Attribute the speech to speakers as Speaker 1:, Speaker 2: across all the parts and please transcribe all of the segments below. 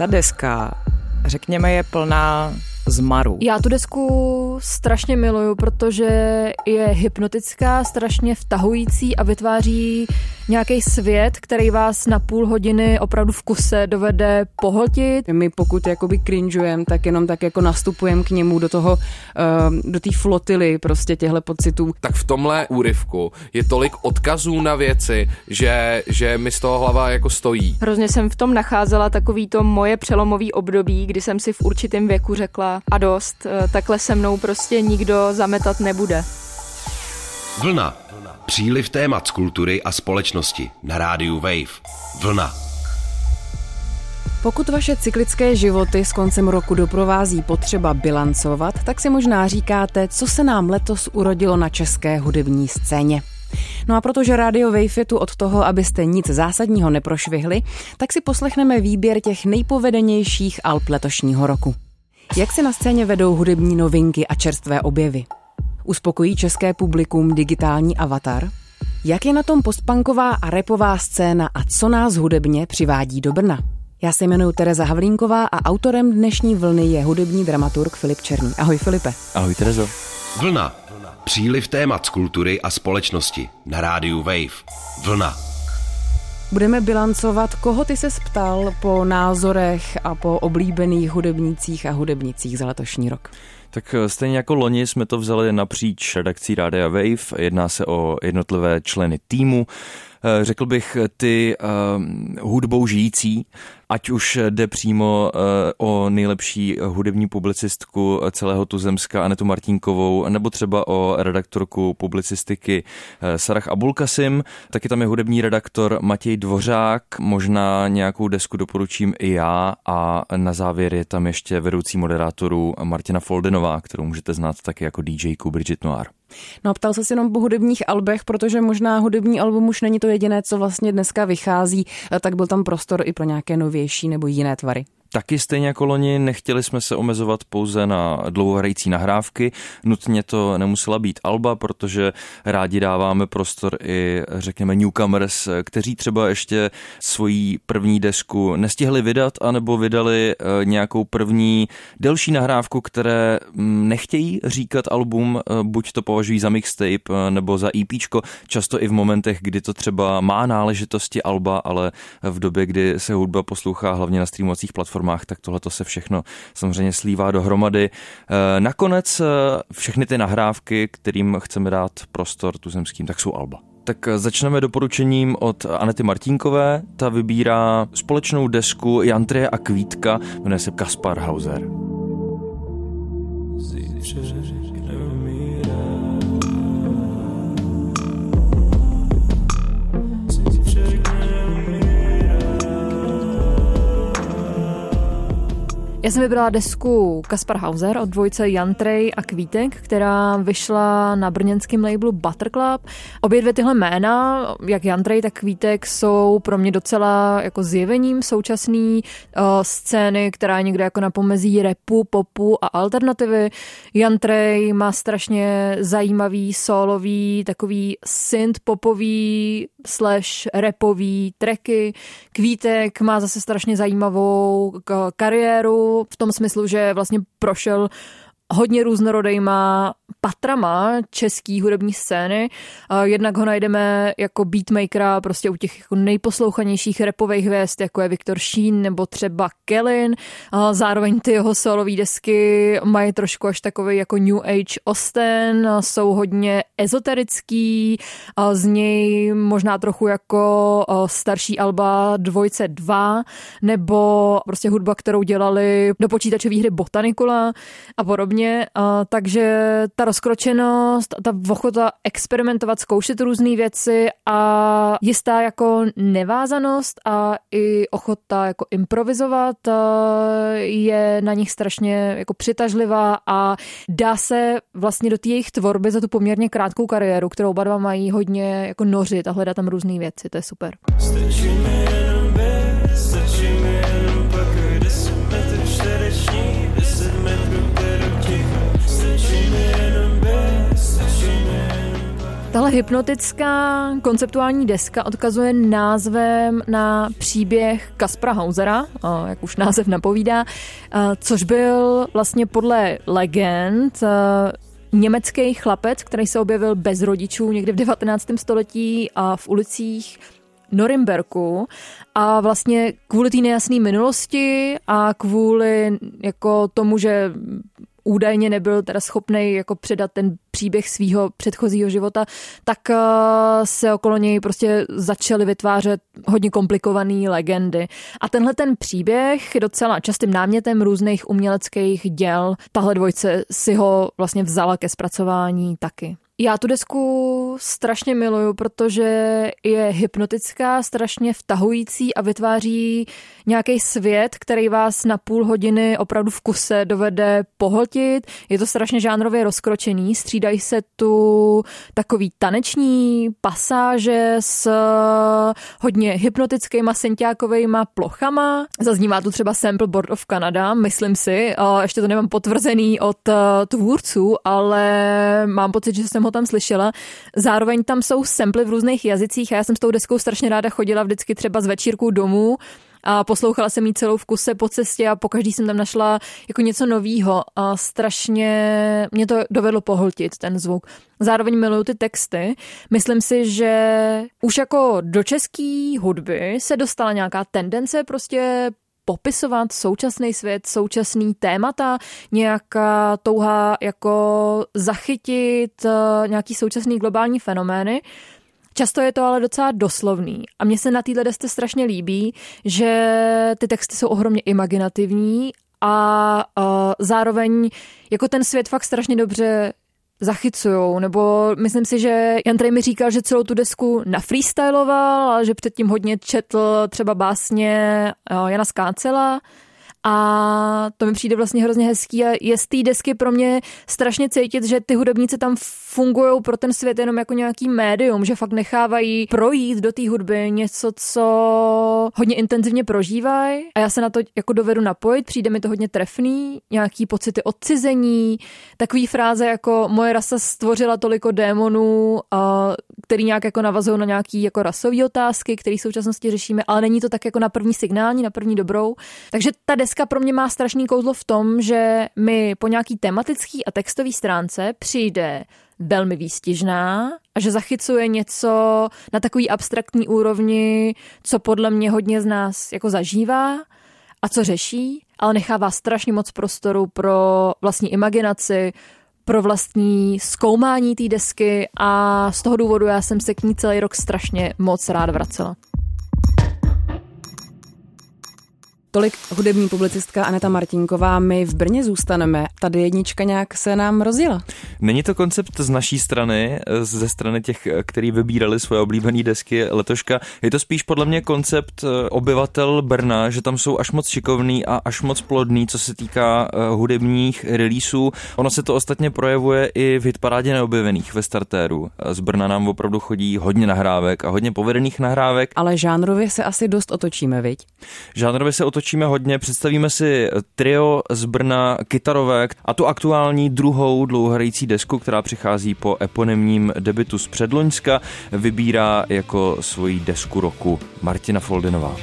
Speaker 1: ta deska, řekněme, je plná zmaru.
Speaker 2: Já tu desku strašně miluju, protože je hypnotická, strašně vtahující a vytváří nějaký svět, který vás na půl hodiny opravdu v kuse dovede pohltit.
Speaker 1: My pokud jakoby cringeujeme, tak jenom tak jako nastupujeme k němu do toho, uh, do té flotily prostě těchto pocitů.
Speaker 3: Tak v tomhle úryvku je tolik odkazů na věci, že, že mi z toho hlava jako stojí.
Speaker 2: Hrozně jsem v tom nacházela takový to moje přelomový období, kdy jsem si v určitém věku řekla a dost, eh, takhle se mnou prostě nikdo zametat nebude.
Speaker 4: Vlna. Příliv témat z kultury a společnosti na rádiu Wave. Vlna.
Speaker 1: Pokud vaše cyklické životy s koncem roku doprovází potřeba bilancovat, tak si možná říkáte, co se nám letos urodilo na české hudební scéně. No a protože Radio Wave je tu od toho, abyste nic zásadního neprošvihli, tak si poslechneme výběr těch nejpovedenějších alb letošního roku. Jak se na scéně vedou hudební novinky a čerstvé objevy? Uspokojí české publikum digitální avatar? Jak je na tom postpanková a repová scéna a co nás hudebně přivádí do Brna? Já se jmenuji Tereza Havlínková a autorem dnešní vlny je hudební dramaturg Filip Černý. Ahoj Filipe.
Speaker 5: Ahoj Terezo.
Speaker 4: Vlna. Příliv témat z kultury a společnosti na rádiu Wave. Vlna.
Speaker 1: Budeme bilancovat, koho ty se ptal po názorech a po oblíbených hudebnících a hudebnicích za letošní rok.
Speaker 5: Tak eh, stejně jako loni jsme to vzali napříč redakcí Rádia Wave. Jedná se o jednotlivé členy týmu. Eh, řekl bych ty uh, hudbou žijící, ať už jde přímo uh, o nejlepší hudební publicistku celého tuzemska Anetu Martinkovou, nebo třeba o redaktorku publicistiky Sarah Abulkasim, taky tam je hudební redaktor Matěj Dvořák, možná nějakou desku doporučím i já. A na závěr je tam ještě vedoucí moderátorů Martina Foldenová, kterou můžete znát taky jako DJ Bridget Noir.
Speaker 1: No a ptal se jenom po hudebních albech, protože možná hudební album už není to jediné, co vlastně dneska vychází, tak byl tam prostor i pro nějaké novější nebo jiné tvary.
Speaker 5: Taky stejně jako loni nechtěli jsme se omezovat pouze na dlouhohrající nahrávky. Nutně to nemusela být alba, protože rádi dáváme prostor i, řekněme, newcomers, kteří třeba ještě svoji první desku nestihli vydat, anebo vydali eh, nějakou první delší nahrávku, které mm, nechtějí říkat album, eh, buď to považují za mixtape eh, nebo za EP, často i v momentech, kdy to třeba má náležitosti alba, ale v době, kdy se hudba poslouchá hlavně na streamovacích platformách, platformách, tak tohle to se všechno samozřejmě slívá dohromady. Eh, nakonec eh, všechny ty nahrávky, kterým chceme dát prostor tuzemským, tak jsou alba. Tak eh, začneme doporučením od Anety Martínkové. Ta vybírá společnou desku Jantrie a Kvítka, jmenuje se Kaspar Hauser. Zítře
Speaker 2: Já jsem vybrala desku Kaspar Hauser od dvojce Jantrej a Kvítek, která vyšla na brněnském labelu Butter Club. Obě dvě tyhle jména, jak Jantrej, tak Kvítek, jsou pro mě docela jako zjevením současné uh, scény, která je někde jako na pomezí repu, popu a alternativy. Jantrej má strašně zajímavý, solový, takový synth popový slash repový tracky. Kvítek má zase strašně zajímavou kariéru, v tom smyslu, že vlastně prošel hodně různorodejma patrama český hudební scény. Jednak ho najdeme jako beatmakera prostě u těch jako nejposlouchanějších repových hvězd, jako je Viktor Sheen nebo třeba Kellen. Zároveň ty jeho solové desky mají trošku až takový jako New Age osten, jsou hodně ezoterický, z něj možná trochu jako starší alba Dvojce 2, nebo prostě hudba, kterou dělali do počítačové hry Botanicula a podobně. Takže ta rozkročenost, ta ochota experimentovat, zkoušet různé věci a jistá jako nevázanost a i ochota jako improvizovat je na nich strašně jako přitažlivá a dá se vlastně do té jejich tvorby za tu poměrně krátkou kariéru, kterou oba dva mají hodně jako nořit a hledat tam různé věci, to je super. Stačí Tahle hypnotická konceptuální deska odkazuje názvem na příběh Kaspra Hausera, jak už název napovídá, což byl vlastně podle legend německý chlapec, který se objevil bez rodičů někdy v 19. století a v ulicích Norimberku a vlastně kvůli té nejasné minulosti a kvůli jako tomu, že údajně nebyl teda schopný jako předat ten příběh svého předchozího života, tak uh, se okolo něj prostě začaly vytvářet hodně komplikované legendy. A tenhle ten příběh docela častým námětem různých uměleckých děl. Tahle dvojce si ho vlastně vzala ke zpracování taky. Já tu desku strašně miluju, protože je hypnotická, strašně vtahující a vytváří nějaký svět, který vás na půl hodiny opravdu v kuse dovede pohltit. Je to strašně žánrově rozkročený, střídají se tu takový taneční pasáže s hodně hypnotickýma sentiákovejma plochama. Zaznívá tu třeba sample Board of Canada, myslím si, ještě to nemám potvrzený od eh, tvůrců, ale mám pocit, že jsem ho tam slyšela. Zároveň tam jsou samply v různých jazycích a já jsem s tou deskou strašně ráda chodila vždycky třeba z večírku domů a poslouchala jsem jí celou v kuse po cestě a pokaždý jsem tam našla jako něco novýho a strašně mě to dovedlo pohltit, ten zvuk. Zároveň miluju ty texty. Myslím si, že už jako do české hudby se dostala nějaká tendence prostě popisovat současný svět, současný témata, nějaká touha jako zachytit eh, nějaký současný globální fenomény. Často je to ale docela doslovný a mně se na téhle desce strašně líbí, že ty texty jsou ohromně imaginativní a uh, zároveň jako ten svět fakt strašně dobře zachycujou, nebo myslím si, že Jan Trej mi říkal, že celou tu desku nafreestyloval, ale že předtím hodně četl třeba básně eh, Jana Skácela, a to mi přijde vlastně hrozně hezký a je z té desky pro mě strašně cítit, že ty hudebníci tam fungují pro ten svět jenom jako nějaký médium, že fakt nechávají projít do té hudby něco, co hodně intenzivně prožívají a já se na to jako dovedu napojit, přijde mi to hodně trefný, nějaký pocity odcizení, takový fráze jako moje rasa stvořila toliko démonů, a který nějak jako navazují na nějaký jako rasové otázky, které v současnosti řešíme, ale není to tak jako na první signální, na první dobrou. Takže ta pro mě má strašný kouzlo v tom, že mi po nějaký tematický a textový stránce přijde velmi výstižná a že zachycuje něco na takový abstraktní úrovni, co podle mě hodně z nás jako zažívá a co řeší, ale nechává strašně moc prostoru pro vlastní imaginaci, pro vlastní zkoumání té desky a z toho důvodu já jsem se k ní celý rok strašně moc rád vracela.
Speaker 1: Tolik hudební publicistka Aneta Martinková. My v Brně zůstaneme. Tady jednička nějak se nám rozjela.
Speaker 5: Není to koncept z naší strany, ze strany těch, který vybírali svoje oblíbené desky letoška. Je to spíš podle mě koncept eh, obyvatel Brna, že tam jsou až moc šikovný a až moc plodný, co se týká eh, hudebních releaseů. Ono se to ostatně projevuje i v hitparádě neobjevených ve startéru. Z Brna nám opravdu chodí hodně nahrávek a hodně povedených nahrávek.
Speaker 1: Ale žánrově se asi dost otočíme, viď?
Speaker 5: Žánrově se otočíme otočíme hodně, představíme si trio z Brna kytarové a tu aktuální druhou dlouhohrající desku, která přichází po eponymním debitu z předloňska, vybírá jako svoji desku roku Martina Foldinová.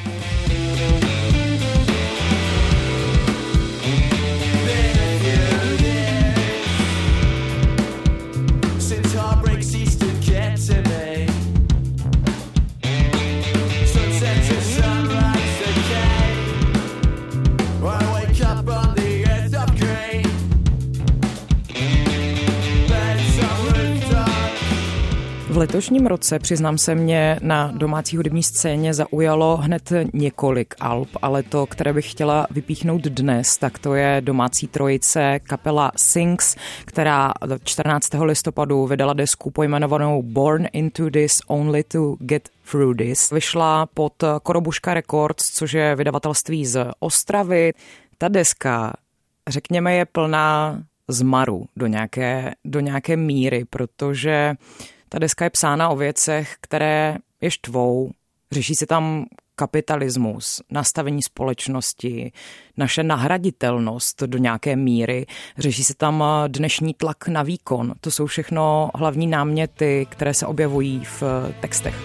Speaker 6: V letošním roce, přiznám se, mě na domácí hudební scéně zaujalo hned několik alb, ale to, které bych chtěla vypíchnout dnes, tak to je domácí trojice kapela Sings, která 14. listopadu vydala desku pojmenovanou Born into this only to get through this. Vyšla pod Korobuška Records, což je vydavatelství z Ostravy. Ta deska, řekněme, je plná zmaru do nějaké, do nějaké míry, protože ta deska je psána o věcech, které je štvou, řeší se tam kapitalismus, nastavení společnosti, naše nahraditelnost do nějaké míry. Řeší se tam dnešní tlak na výkon. To jsou všechno hlavní náměty, které se objevují v textech.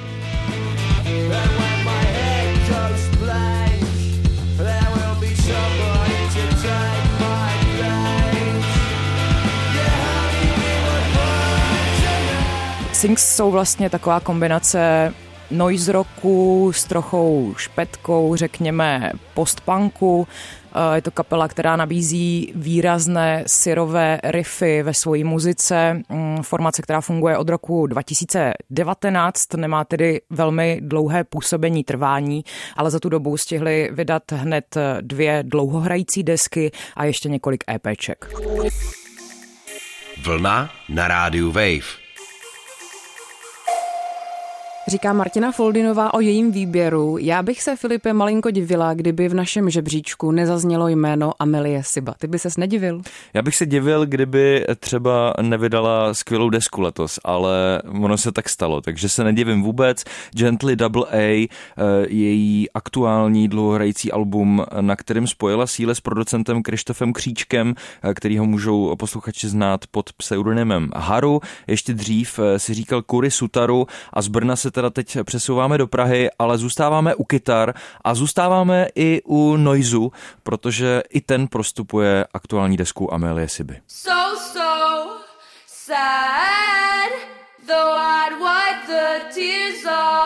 Speaker 6: Sings jsou vlastně taková kombinace noise rocku s trochou špetkou, řekněme postpunku. Eh, je to kapela, která nabízí výrazné syrové riffy ve své muzice. Mm, formace, která funguje od roku 2019, nemá tedy velmi dlouhé působení trvání, ale za tu dobu stihli vydat hned dvě dlouhohrající desky a ještě několik EPček.
Speaker 4: Vlna na rádiu Wave.
Speaker 1: Říká Martina Foldinová o jejím výběru. Já bych se, Filipe, malinko divila, kdyby v našem žebříčku nezaznělo jméno Amelie Siba. Ty by ses nedivil?
Speaker 3: Já bych se divil, kdyby třeba nevydala skvělou desku letos, ale ono se tak stalo, takže se nedivím vůbec. Gently Double A, eh, její aktuální dlouhohrající album, na kterém spojila síle s producentem Krištofem Kříčkem, eh, který ho můžou posluchači znát pod pseudonymem Haru. Ještě dřív eh, si říkal Kuri Sutaru a z Brna se teda teď přesouváme do Prahy, ale zůstáváme u kytar a zůstáváme i u noizu, protože i ten prostupuje aktuální desku Amelie Siby. So, so sad, though I'd wipe the tears off.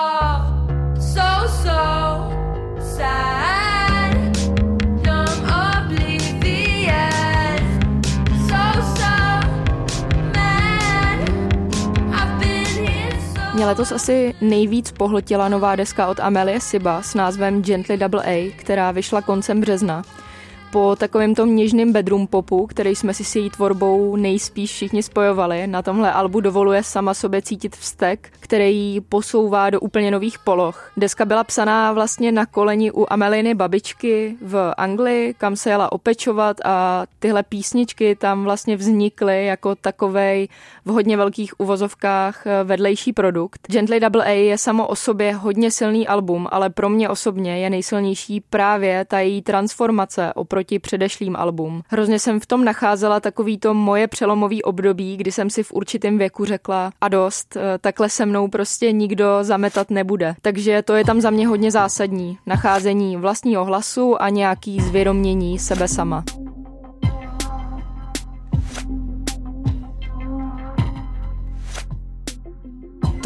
Speaker 3: Letos asi nejvíc pohltila nová deska od Amelie Siba s názvem Gently Double A, která vyšla koncem března po takovém tom něžným bedroom popu, který jsme si s její tvorbou nejspíš všichni spojovali, na tomhle albu dovoluje sama sobě cítit vztek, který ji posouvá do úplně nových poloh. Deska byla psaná vlastně na koleni u Ameliny babičky v Anglii, kam se jela opečovat a tyhle písničky tam vlastně vznikly jako takovej v hodně velkých uvozovkách vedlejší produkt. Gently Double A je samo o sobě hodně silný album, ale pro mě osobně je nejsilnější právě ta její transformace oproti oproti předešlým album. Hrozně jsem v tom nacházela takový to moje přelomový období, kdy jsem si v určitém věku řekla a dost, eh, takhle se mnou prostě nikdo zametat nebude. Takže to je tam za mě hodně zásadní. Nacházení vlastního hlasu a nějaký zvědomění sebe sama.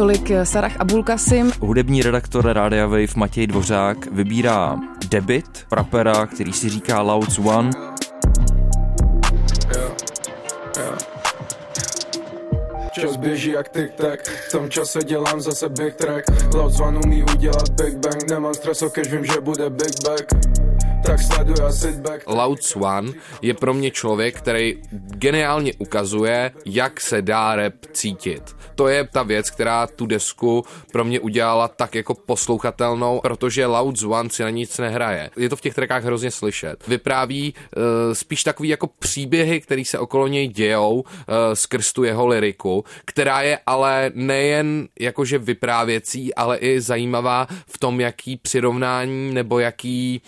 Speaker 1: Tolik Sarah Abulkasim.
Speaker 3: Hudební redaktor Rádia Wave Matěj Dvořák vybírá debit rapera, který si říká Louds One. Čas běží jak tik-tak, v tom čase dělám zase big track Louds One umí udělat big bang, nemám stres, kež vím, že bude big bang tak sleduj a sit back. Loud Swan je pro mě člověk, který geniálně ukazuje, jak se dá rap cítit. To je ta věc, která tu desku pro mě udělala tak jako poslouchatelnou, protože Loud Swan si na nic nehraje. Je to v těch trackách hrozně slyšet. Vypráví uh, spíš takový jako příběhy, které se okolo něj dějou uh, skrz tu jeho liriku, která je ale nejen jakože vyprávěcí, ale i zajímavá v tom, jaký přirovnání nebo jaký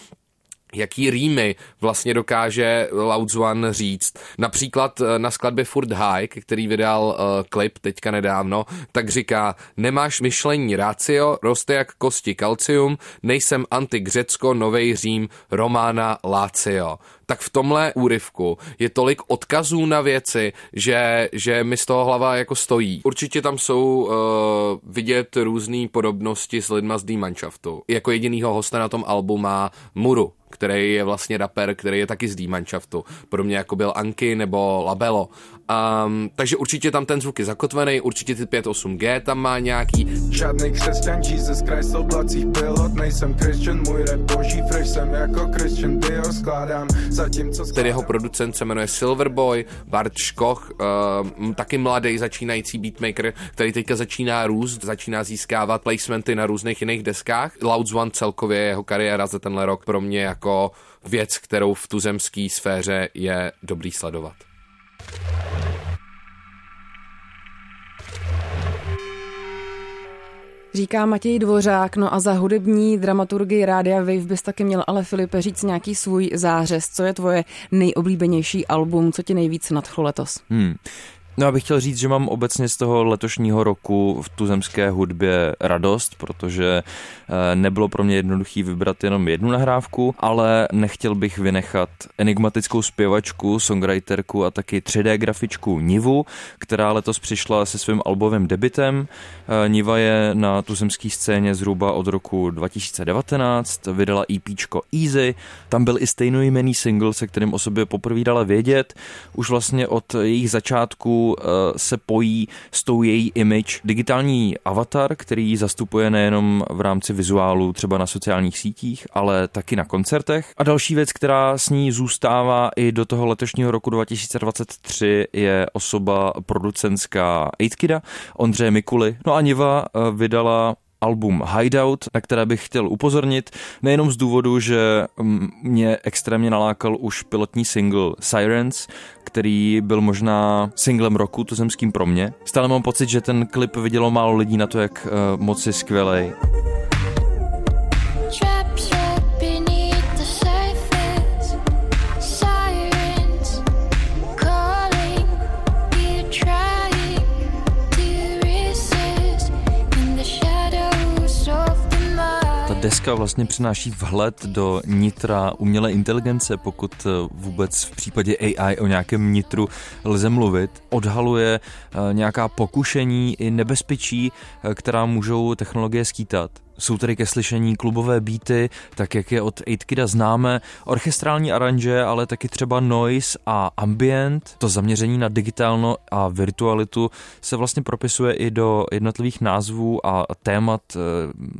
Speaker 3: jaký rýmy vlastně dokáže Loud One říct. Například eh, na skladbě Furt High, který vydal uh, klip teďka nedávno, tak říká, nemáš myšlení rácio, roste jak kosti kalcium, nejsem anti-Řecko, novej Řím, Romána, Lácio tak v tomhle úryvku je tolik odkazů na věci, že, že mi z toho hlava jako stojí. Určitě tam jsou uh, vidět různé podobnosti s lidma z D-Manšaftu. Jako jedinýho hosta na tom albu má Muru, který je vlastně rapper, který je taky z D-Manšaftu. Podobně jako byl Anky nebo Labelo. Um, takže určitě tam ten zvuk je zakotvený, určitě ty 5.8G tam má nějaký. Žádný křesťan, Jesus Christ, oblacích pilot, nejsem Christian, můj rap boží, fresh jsem jako Christian Dior, skládám zatímco skládám. Tedy jeho producent se jmenuje Silverboy, Bart Škoch, uh, taky mladý začínající beatmaker, který teďka začíná růst, začíná získávat placementy na různých jiných deskách. Louds One celkově jeho kariéra za tenhle rok pro mě jako věc, kterou v tuzemské sféře je dobrý sledovat.
Speaker 1: Říká Matěj Dvořák, no a za hudební dramaturgii Rádia Wave bys taky měl ale Filipe říct nějaký svůj zářez. Co je tvoje nejoblíbenější album, co ti nejvíc nadchlo letos?
Speaker 5: Hmm. No já bych chtěl říct, že mám obecně z toho letošního roku v tuzemské hudbě radost, protože eh, nebylo pro mě jednoduchý vybrat jenom jednu nahrávku, ale nechtěl bych vynechat enigmatickou zpěvačku, songwriterku a taky 3D grafičku Nivu, která letos přišla se svým albovým debitem. Eh, Niva je na tuzemské scéně zhruba od roku 2019, vydala EPčko Easy, tam byl i stejnojmený single, se kterým o sobě poprvé dala vědět. Už vlastně od jejich začátku Eh, se pojí s tou její image digitální avatar, který zastupuje nejenom v rámci vizuálu třeba na sociálních sítích, ale taky na koncertech. A další věc, která s ní zůstává i do toho letošního roku 2023 je osoba producentská 8 Ondřeje Mikuly. No a Niva eh, vydala album Hideout, na které bych chtěl upozornit, nejenom z důvodu, že mm, mě extrémně nalákal už pilotní single Sirens, který byl možná singlem roku tuzemským pro mě. Stále mám pocit, že ten klip vidělo málo lidí na to, jak uh, moc je skvělej. Deska vlastně přináší vhled do nitra umělé inteligence, pokud eh, vůbec v případě AI o nějakém nitru lze mluvit. Odhaluje eh, nějaká pokušení i nebezpečí, eh, která můžou technologie skýtat. Jsou tady ke slyšení klubové beaty, tak jak je od 8 známe, orchestrální aranže, ale taky třeba noise a ambient. To zaměření na digitálno a virtualitu se vlastně propisuje i do jednotlivých názvů a témat e,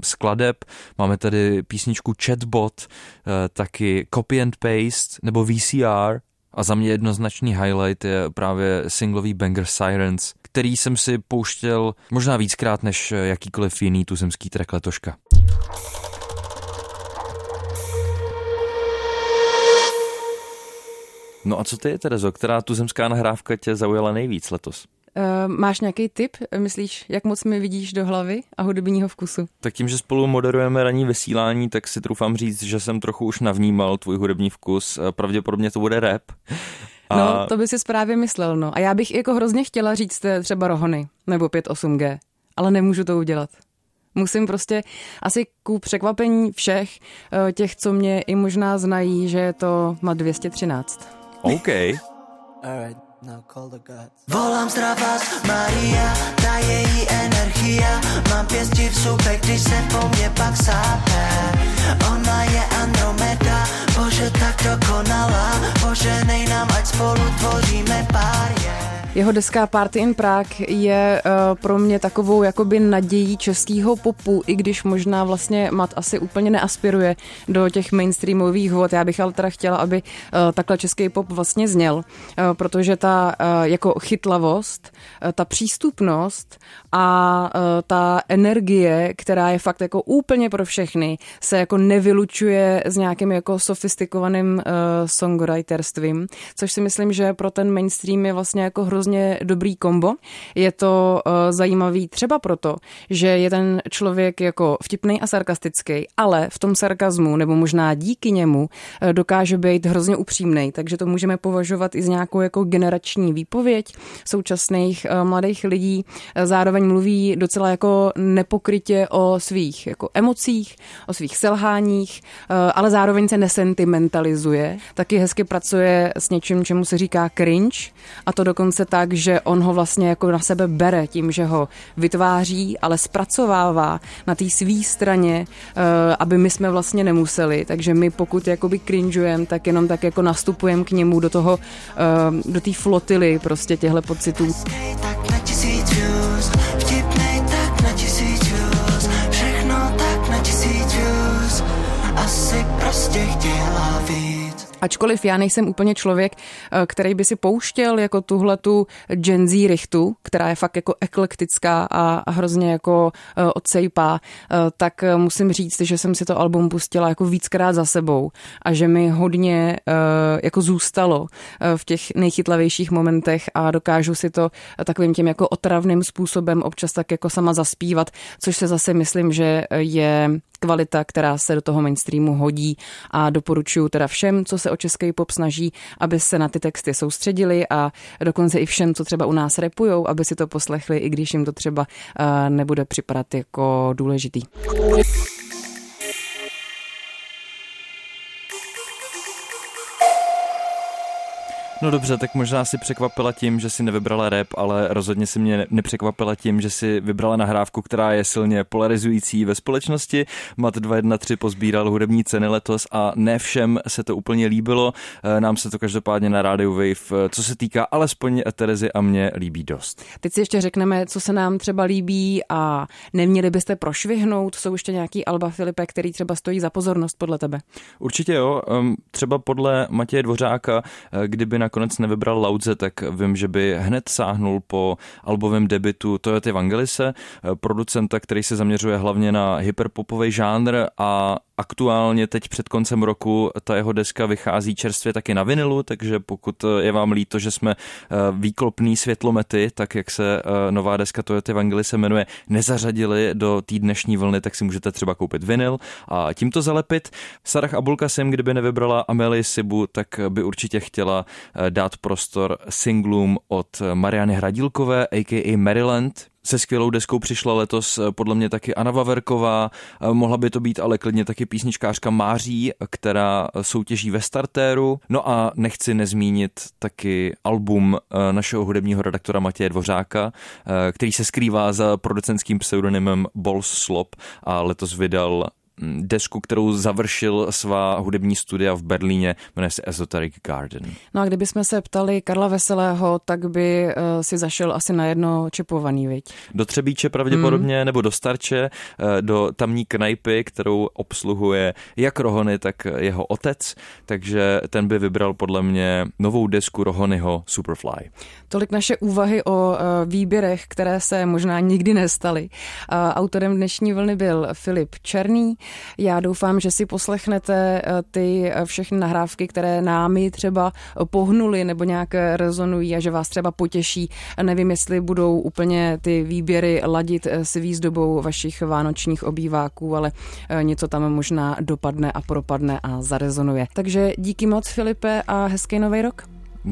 Speaker 5: skladeb. Máme tady písničku Chatbot, e, taky Copy and Paste nebo VCR, a za mě jednoznačný highlight je právě singlový banger Sirens, který jsem si pouštěl možná víckrát než jakýkoliv jiný tuzemský track letoška. No a co ty, Terezo, která tuzemská nahrávka tě zaujala nejvíc letos?
Speaker 1: Uh, máš nějaký tip, myslíš, jak moc mi vidíš do hlavy a hudebního vkusu?
Speaker 5: Tak tím, že spolu moderujeme ranní vysílání, tak si trufám říct, že jsem trochu už navnímal tvůj hudební vkus. Eh, pravděpodobně to bude rap.
Speaker 1: A... No, to by si právě myslel, no. A já bych jako hrozně chtěla říct eh, třeba Rohony nebo 5.8G, ale nemůžu to udělat. Musím prostě asi ku překvapení všech těch, co mě i možná znají, že je to má 213.
Speaker 5: OK.
Speaker 7: Volám zdra vás, Maria, ta její energia. Mám pěsti v zubech, když se po mně pak sápe. Ona je Andromeda, bože tak dokonalá. Bože nej nám, ať spolu tvoříme pár, yeah.
Speaker 1: Jeho deska Party in Prague je uh, pro mě takovou jakoby nadějí českého popu, i když možná vlastně Mat asi úplně neaspiruje do těch mainstreamových vod. Já bych ale teda chtěla, aby uh, takhle český pop vlastně zněl, uh, protože ta jako chytlavost, ta přístupnost a ta energie, která je fakt jako úplně pro všechny, se jako nevylučuje s nějakým jako sofistikovaným songwriterstvím, což si myslím, že pro ten mainstream je vlastně jako hrozně hrozně dobrý kombo. Je to uh, zajímavý třeba proto, že je ten člověk jako vtipný a sarkastický, ale v tom sarkazmu, nebo možná díky němu, uh, dokáže být hrozně upřímný. Takže to můžeme považovat i z nějakou jako generační výpověď současných uh, mladých lidí. Zároveň mluví docela jako nepokrytě o svých jako emocích, o svých selháních, uh, ale zároveň se nesentimentalizuje. Taky hezky pracuje s něčím, čemu se říká cringe a to dokonce tak, že on ho vlastně jako na sebe bere tím, že ho vytváří, ale zpracovává na té své straně, eh, aby my jsme vlastně nemuseli. Takže my pokud jakoby cringeujeme, tak jenom tak jako nastupujeme k němu do toho, eh, do té flotily prostě těchto pocitů.
Speaker 7: Asi
Speaker 1: Ačkoliv já nejsem úplně člověk, eh, který by si pouštěl jako tuhle tu Gen Z richtu, která je fakt jako eklektická a hrozně jako eh, odsejpá, eh, tak musím říct, že jsem si to album pustila jako víckrát za sebou a že mi hodně jako zůstalo v těch nejchytlavějších momentech a dokážu si to takovým tím jako otravným způsobem občas tak jako sama zaspívat, což se zase myslím, že je kvalita, která se do toho mainstreamu hodí a doporučuji teda všem, co se o český pop snaží, aby se na ty texty soustředili a dokonce i všem, co třeba u nás repujou, aby si to poslechli, i když jim to třeba eh, nebude připadat jako důležitý.
Speaker 5: No dobře, tak možná si překvapila tím, že si nevybrala rap, ale rozhodně si mě nepřekvapila tím, že si vybrala nahrávku, která je silně polarizující ve společnosti. Mat 213 pozbíral hudební ceny letos a ne všem se to úplně líbilo. Eh, nám se to každopádně na rádiu Wave, eh, co se týká alespoň Terezy a mě, líbí dost.
Speaker 1: Teď si ještě řekneme, co se nám třeba líbí a neměli byste prošvihnout. Jsou ještě nějaký Alba Filipe, který třeba stojí za pozornost podle tebe?
Speaker 5: Určitě jo. Třeba podle Matěje Dvořáka, eh, kdyby na nakonec nevybral Laudze, tak vím, že by hned sáhnul po albovém debitu Toyota Evangelise, producenta, který se zaměřuje hlavně na hyperpopový žánr a Aktuálně teď před koncem roku ta jeho deska vychází čerstvě taky na vinilu, takže pokud je vám líto, že jsme eh, výklopný světlomety, tak jak se eh, nová deska Toyota Evangeli se jmenuje, nezařadili do té dnešní vlny, tak si můžete třeba koupit vinyl a tímto zalepit. Sarah Abulka sem, kdyby nevybrala Amelie Sibu, tak by určitě chtěla eh, dát prostor singlům od Mariany Hradílkové, a.k.a. Maryland, se skvělou deskou přišla letos eh, podle mě taky Anna Vaverková, eh, mohla by to být ale klidně taky písničkářka Máří, která soutěží ve startéru. No a nechci nezmínit taky album eh, našeho hudebního redaktora Matěje Dvořáka, který se skrývá za producentským pseudonymem Balls Slop a letos vydal desku, kterou završil svá hudební studia v Berlíně, jmenuje se Esoteric Garden.
Speaker 1: No a kdybychom se ptali Karla Veselého, tak by uh, si zašel asi na jedno čepovaný, viď?
Speaker 5: Do Třebíče pravděpodobně, hmm. nebo do Starče, uh, do tamní knajpy, kterou obsluhuje jak Rohony, tak jeho otec, takže ten by vybral podle mě novou desku Rohonyho Superfly.
Speaker 1: Tolik naše úvahy o uh, výběrech, které se možná nikdy nestaly. Autorem dnešní vlny byl Filip Černý, já doufám, že si poslechnete eh, ty eh, všechny nahrávky, které námi třeba pohnuly nebo nějak rezonují a že vás třeba potěší. Nevím, jestli budou úplně ty výběry ladit s výzdobou vašich vánočních obýváků, ale eh, něco tam možná dopadne a propadne a zarezonuje. Takže díky moc, Filipe, a hezký nový rok.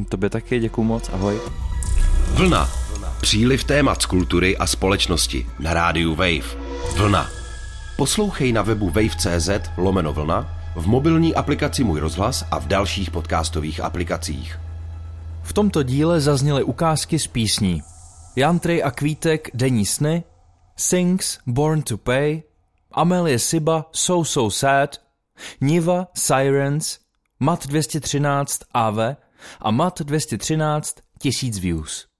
Speaker 5: Tobě taky, děkuji moc, ahoj.
Speaker 4: Vlna. Příliv témat z kultury a společnosti na rádiu Wave. Vlna. Poslouchej na webu wave.cz lomeno vlna, v mobilní aplikaci Můj rozhlas a v dalších podcastových aplikacích.
Speaker 8: V tomto díle zazněly ukázky z písní. Jantry a Kvítek Denní sny, Sings Born to Pay, Amelie Siba So So Sad, Niva Sirens, Mat 213 AV a Mat 213 1000 views.